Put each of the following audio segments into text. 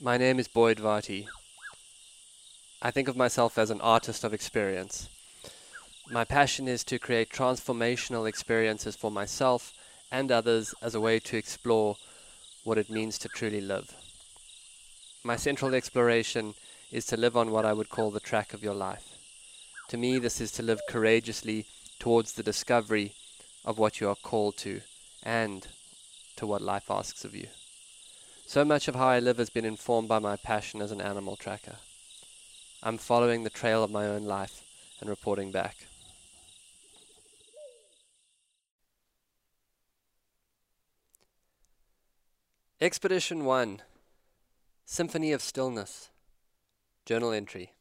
My name is Boyd Varty. I think of myself as an artist of experience. My passion is to create transformational experiences for myself and others as a way to explore what it means to truly live. My central exploration is to live on what I would call the track of your life. To me, this is to live courageously towards the discovery of what you are called to and to what life asks of you. So much of how I live has been informed by my passion as an animal tracker. I'm following the trail of my own life and reporting back. Expedition 1 Symphony of Stillness Journal Entry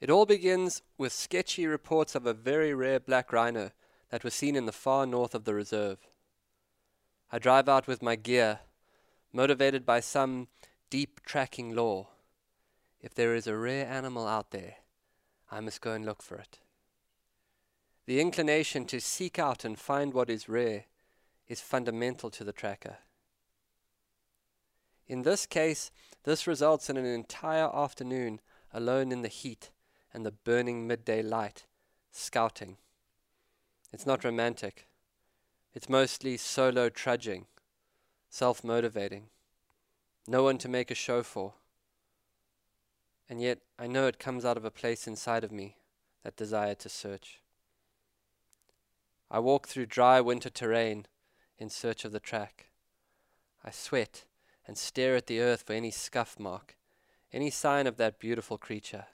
It all begins with sketchy reports of a very rare black rhino that was seen in the far north of the reserve. I drive out with my gear, motivated by some deep tracking law. If there is a rare animal out there, I must go and look for it. The inclination to seek out and find what is rare is fundamental to the tracker. In this case, this results in an entire afternoon alone in the heat and the burning midday light, scouting. It's not romantic. It's mostly solo trudging, self motivating, no one to make a show for. And yet I know it comes out of a place inside of me, that desire to search. I walk through dry winter terrain in search of the track. I sweat and stare at the earth for any scuff mark, any sign of that beautiful creature.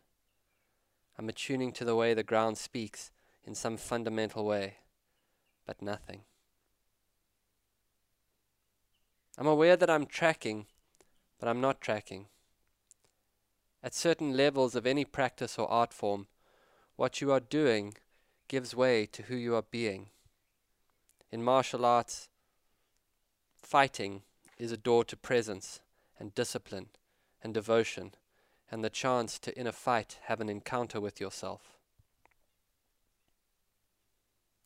I'm attuning to the way the ground speaks in some fundamental way, but nothing. I'm aware that I'm tracking, but I'm not tracking. At certain levels of any practice or art form, what you are doing gives way to who you are being. In martial arts, Fighting is a door to presence and discipline and devotion and the chance to, in a fight, have an encounter with yourself.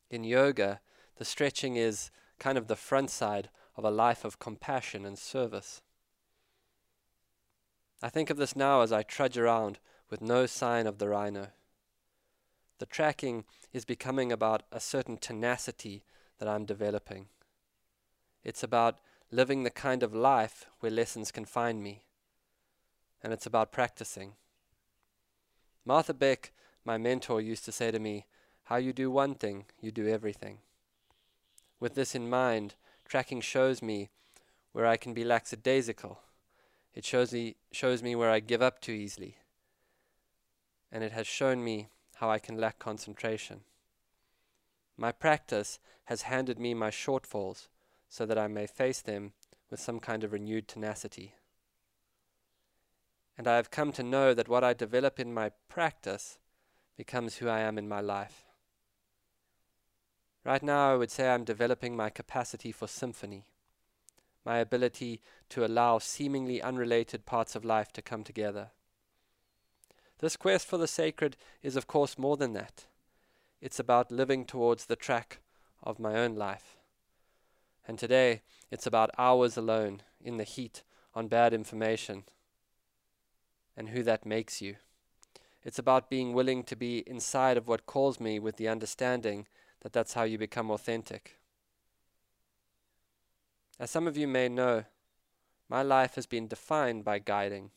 In yoga, the stretching is kind of the front side of a life of compassion and service. I think of this now as I trudge around with no sign of the rhino. The tracking is becoming about a certain tenacity that I'm developing. It's about living the kind of life where lessons can find me. And it's about practicing. Martha Beck, my mentor, used to say to me, How you do one thing, you do everything. With this in mind, tracking shows me where I can be lackadaisical. It shows me, shows me where I give up too easily. And it has shown me how I can lack concentration. My practice has handed me my shortfalls so that I may face them with some kind of renewed tenacity. And I have come to know that what I develop in my practice becomes who I am in my life. Right now, I would say I'm developing my capacity for symphony, my ability to allow seemingly unrelated parts of life to come together. This quest for the sacred is, of course, more than that. It's about living towards the track of my own life. And today, it's about hours alone in the heat on bad information and who that makes you. It's about being willing to be inside of what calls me with the understanding that that's how you become authentic. As some of you may know, my life has been defined by guiding.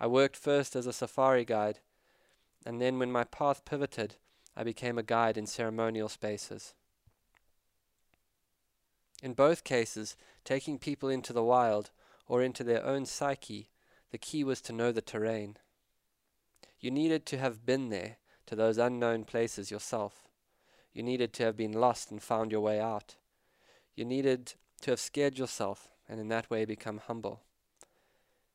I worked first as a safari guide, and then when my path pivoted, I became a guide in ceremonial spaces. In both cases, taking people into the wild or into their own psyche, the key was to know the terrain. You needed to have been there to those unknown places yourself. You needed to have been lost and found your way out. You needed to have scared yourself and in that way become humble.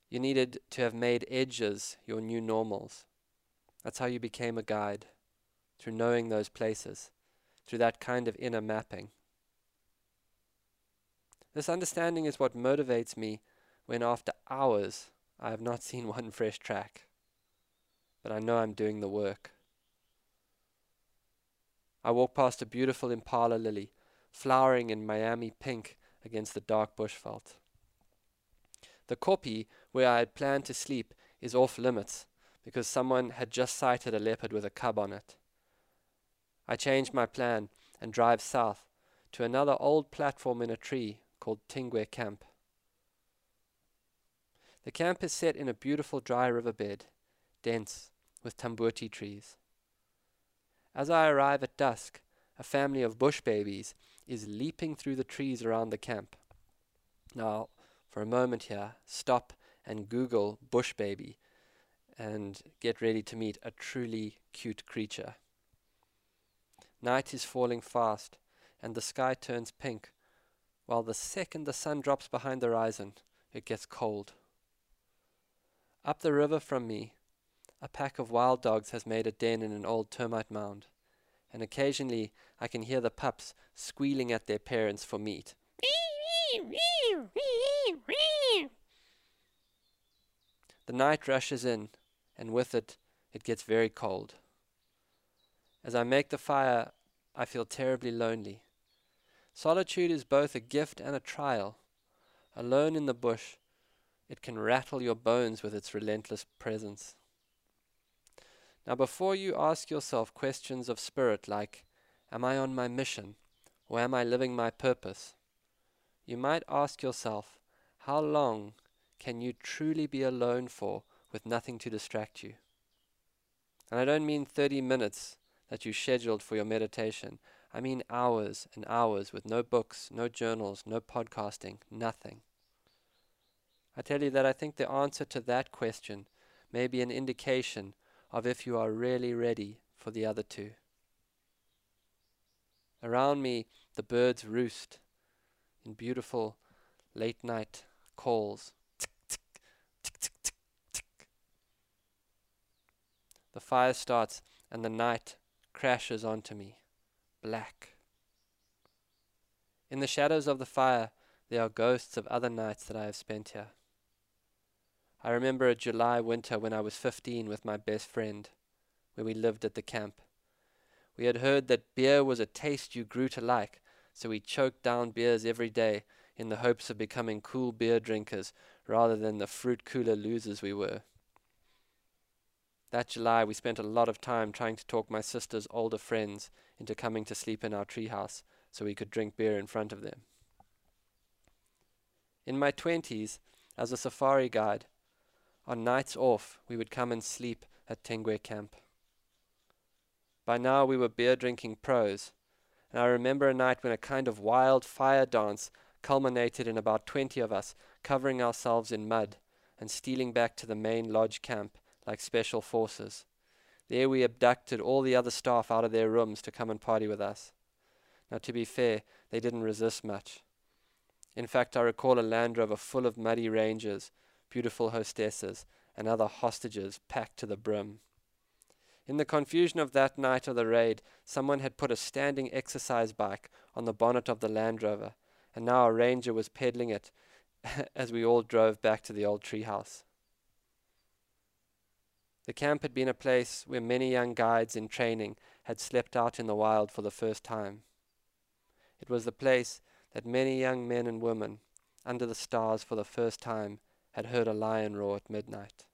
You needed to have made edges your new normals. That's how you became a guide, through knowing those places, through that kind of inner mapping. This understanding is what motivates me when after hours I have not seen one fresh track. But I know I'm doing the work. I walk past a beautiful impala lily, flowering in Miami pink against the dark bush veldt. The kopje where I had planned to sleep is off limits because someone had just sighted a leopard with a cub on it. I change my plan and drive south to another old platform in a tree called Tingwe Camp. The camp is set in a beautiful dry riverbed, dense with tambuti trees. As I arrive at dusk, a family of bush babies is leaping through the trees around the camp. Now, for a moment here, stop and Google bush baby and get ready to meet a truly cute creature. Night is falling fast, and the sky turns pink, while the second the sun drops behind the horizon, it gets cold. Up the river from me, a pack of wild dogs has made a den in an old termite mound, and occasionally I can hear the pups squealing at their parents for meat. The night rushes in, and with it, it gets very cold. As I make the fire, I feel terribly lonely. Solitude is both a gift and a trial. Alone in the bush, it can rattle your bones with its relentless presence. Now, before you ask yourself questions of spirit like, Am I on my mission? or Am I living my purpose? you might ask yourself, How long can you truly be alone for with nothing to distract you? And I don't mean 30 minutes that you scheduled for your meditation. I mean hours and hours with no books, no journals, no podcasting, nothing. I tell you that I think the answer to that question may be an indication of if you are really ready for the other two. Around me, the birds roost in beautiful late night calls. Tick, tick, tick, The fire starts and the night crashes onto me, black. In the shadows of the fire, there are ghosts of other nights that I have spent here. I remember a July winter when I was 15 with my best friend, where we lived at the camp. We had heard that beer was a taste you grew to like, so we choked down beers every day in the hopes of becoming cool beer drinkers rather than the fruit cooler losers we were. That July, we spent a lot of time trying to talk my sister's older friends into coming to sleep in our treehouse so we could drink beer in front of them. In my twenties, as a safari guide, on nights off, we would come and sleep at Tingwe camp. By now, we were beer drinking pros, and I remember a night when a kind of wild fire dance culminated in about twenty of us covering ourselves in mud and stealing back to the main lodge camp like special forces. There we abducted all the other staff out of their rooms to come and party with us. Now, to be fair, they didn't resist much. In fact, I recall a Land Rover full of muddy rangers, beautiful hostesses, and other hostages packed to the brim. In the confusion of that night of the raid, someone had put a standing exercise bike on the bonnet of the Land Rover, and now a ranger was peddling it as we all drove back to the old treehouse. The camp had been a place where many young guides in training had slept out in the wild for the first time. It was the place that many young men and women, under the stars for the first time, had heard a lion roar at midnight.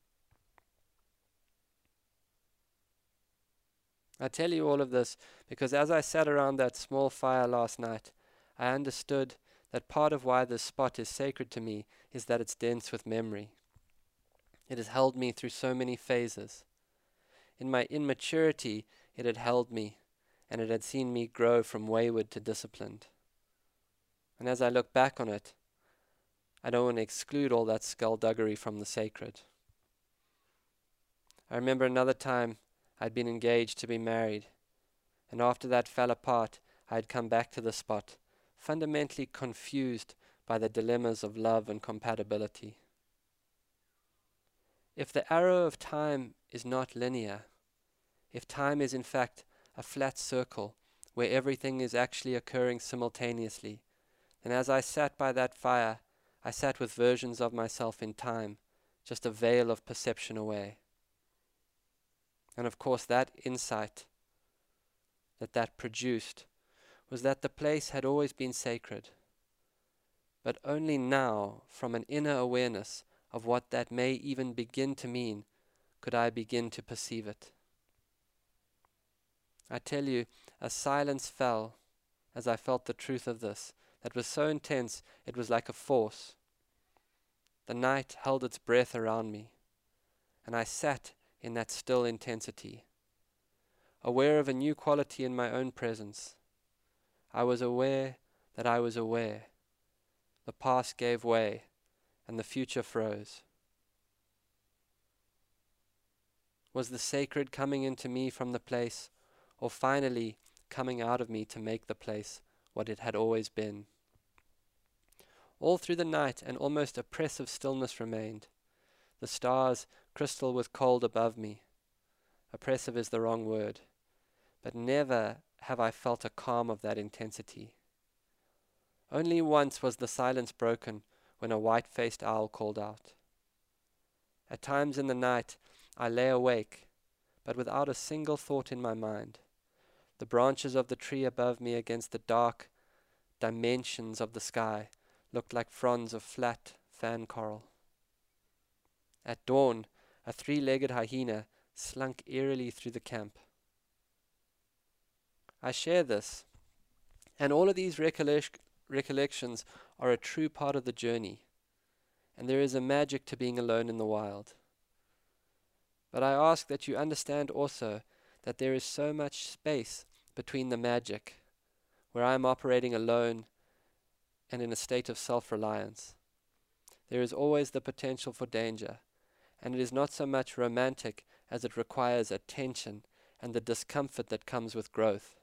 I tell you all of this because as I sat around that small fire last night, I understood that part of why this spot is sacred to me is that it's dense with memory. It has held me through so many phases. In my immaturity, it had held me, and it had seen me grow from wayward to disciplined. And as I look back on it, I don't want to exclude all that skullduggery from the sacred. I remember another time I'd been engaged to be married, and after that fell apart, I had come back to the spot, fundamentally confused by the dilemmas of love and compatibility. If the arrow of time is not linear, if time is in fact a flat circle where everything is actually occurring simultaneously, then as I sat by that fire, I sat with versions of myself in time, just a veil of perception away. And of course, that insight that that produced was that the place had always been sacred, but only now, from an inner awareness, of what that may even begin to mean could I begin to perceive it. I tell you, a silence fell as I felt the truth of this, that was so intense it was like a force. The night held its breath around me, and I sat in that still intensity, aware of a new quality in my own presence. I was aware that I was aware. The past gave way, and the future froze. Was the sacred coming into me from the place, or finally coming out of me to make the place what it had always been? All through the night an almost oppressive stillness remained, the stars crystal with cold above me. Oppressive is the wrong word, but never have I felt a calm of that intensity. Only once was the silence broken when a white faced owl called out. At times in the night I lay awake, but without a single thought in my mind. The branches of the tree above me against the dark dimensions of the sky looked like fronds of flat fan coral. At dawn, a three legged hyena slunk eerily through the camp. I share this, and all of these recollec- recollections are a true part of the journey, and there is a magic to being alone in the wild. But I ask that you understand also that there is so much space between the magic, where I am operating alone and in a state of self reliance. There is always the potential for danger, and it is not so much romantic as it requires attention and the discomfort that comes with growth.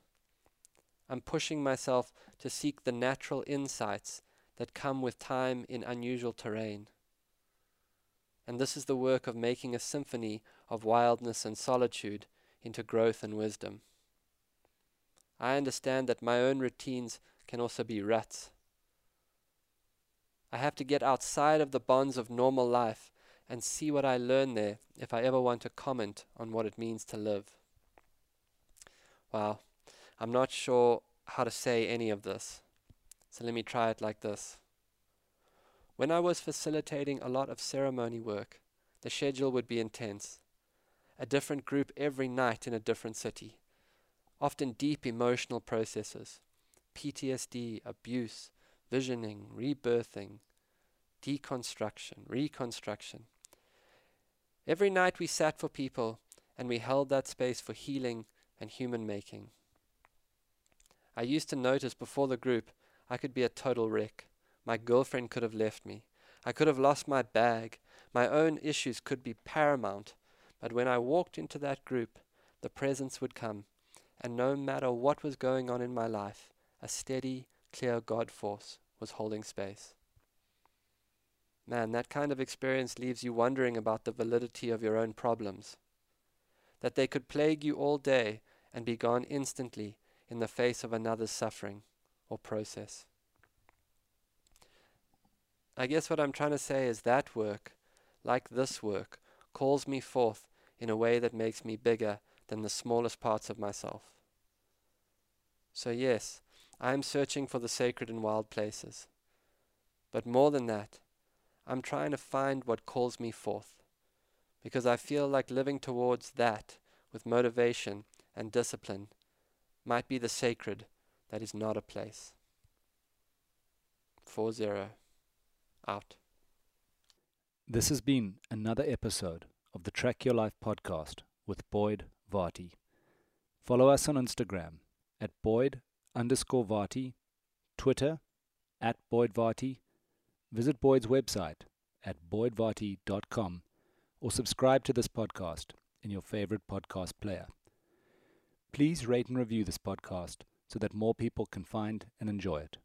I'm pushing myself to seek the natural insights that come with time in unusual terrain. And this is the work of making a symphony of wildness and solitude into growth and wisdom. I understand that my own routines can also be ruts. I have to get outside of the bonds of normal life and see what I learn there if I ever want to comment on what it means to live. Wow. I'm not sure how to say any of this. So let me try it like this. When I was facilitating a lot of ceremony work, the schedule would be intense. A different group every night in a different city. Often deep emotional processes. PTSD, abuse, visioning, rebirthing, deconstruction, reconstruction. Every night we sat for people and we held that space for healing and human making. I used to notice before the group I could be a total wreck. My girlfriend could have left me. I could have lost my bag. My own issues could be paramount. But when I walked into that group, the presence would come, and no matter what was going on in my life, a steady, clear God force was holding space. Man, that kind of experience leaves you wondering about the validity of your own problems. That they could plague you all day and be gone instantly in the face of another's suffering or process. I guess what I'm trying to say is that work, like this work, calls me forth in a way that makes me bigger than the smallest parts of myself. So, yes, I am searching for the sacred in wild places. But more than that, I'm trying to find what calls me forth, because I feel like living towards that with motivation and discipline might be the sacred that is not a place. 4 0. Out. This has been another episode of the Track Your Life podcast with Boyd Varty. Follow us on Instagram at Boyd underscore Varty, Twitter at Boyd Varty. Visit Boyd's website at boydvarty.com or subscribe to this podcast in your favorite podcast player. Please rate and review this podcast so that more people can find and enjoy it.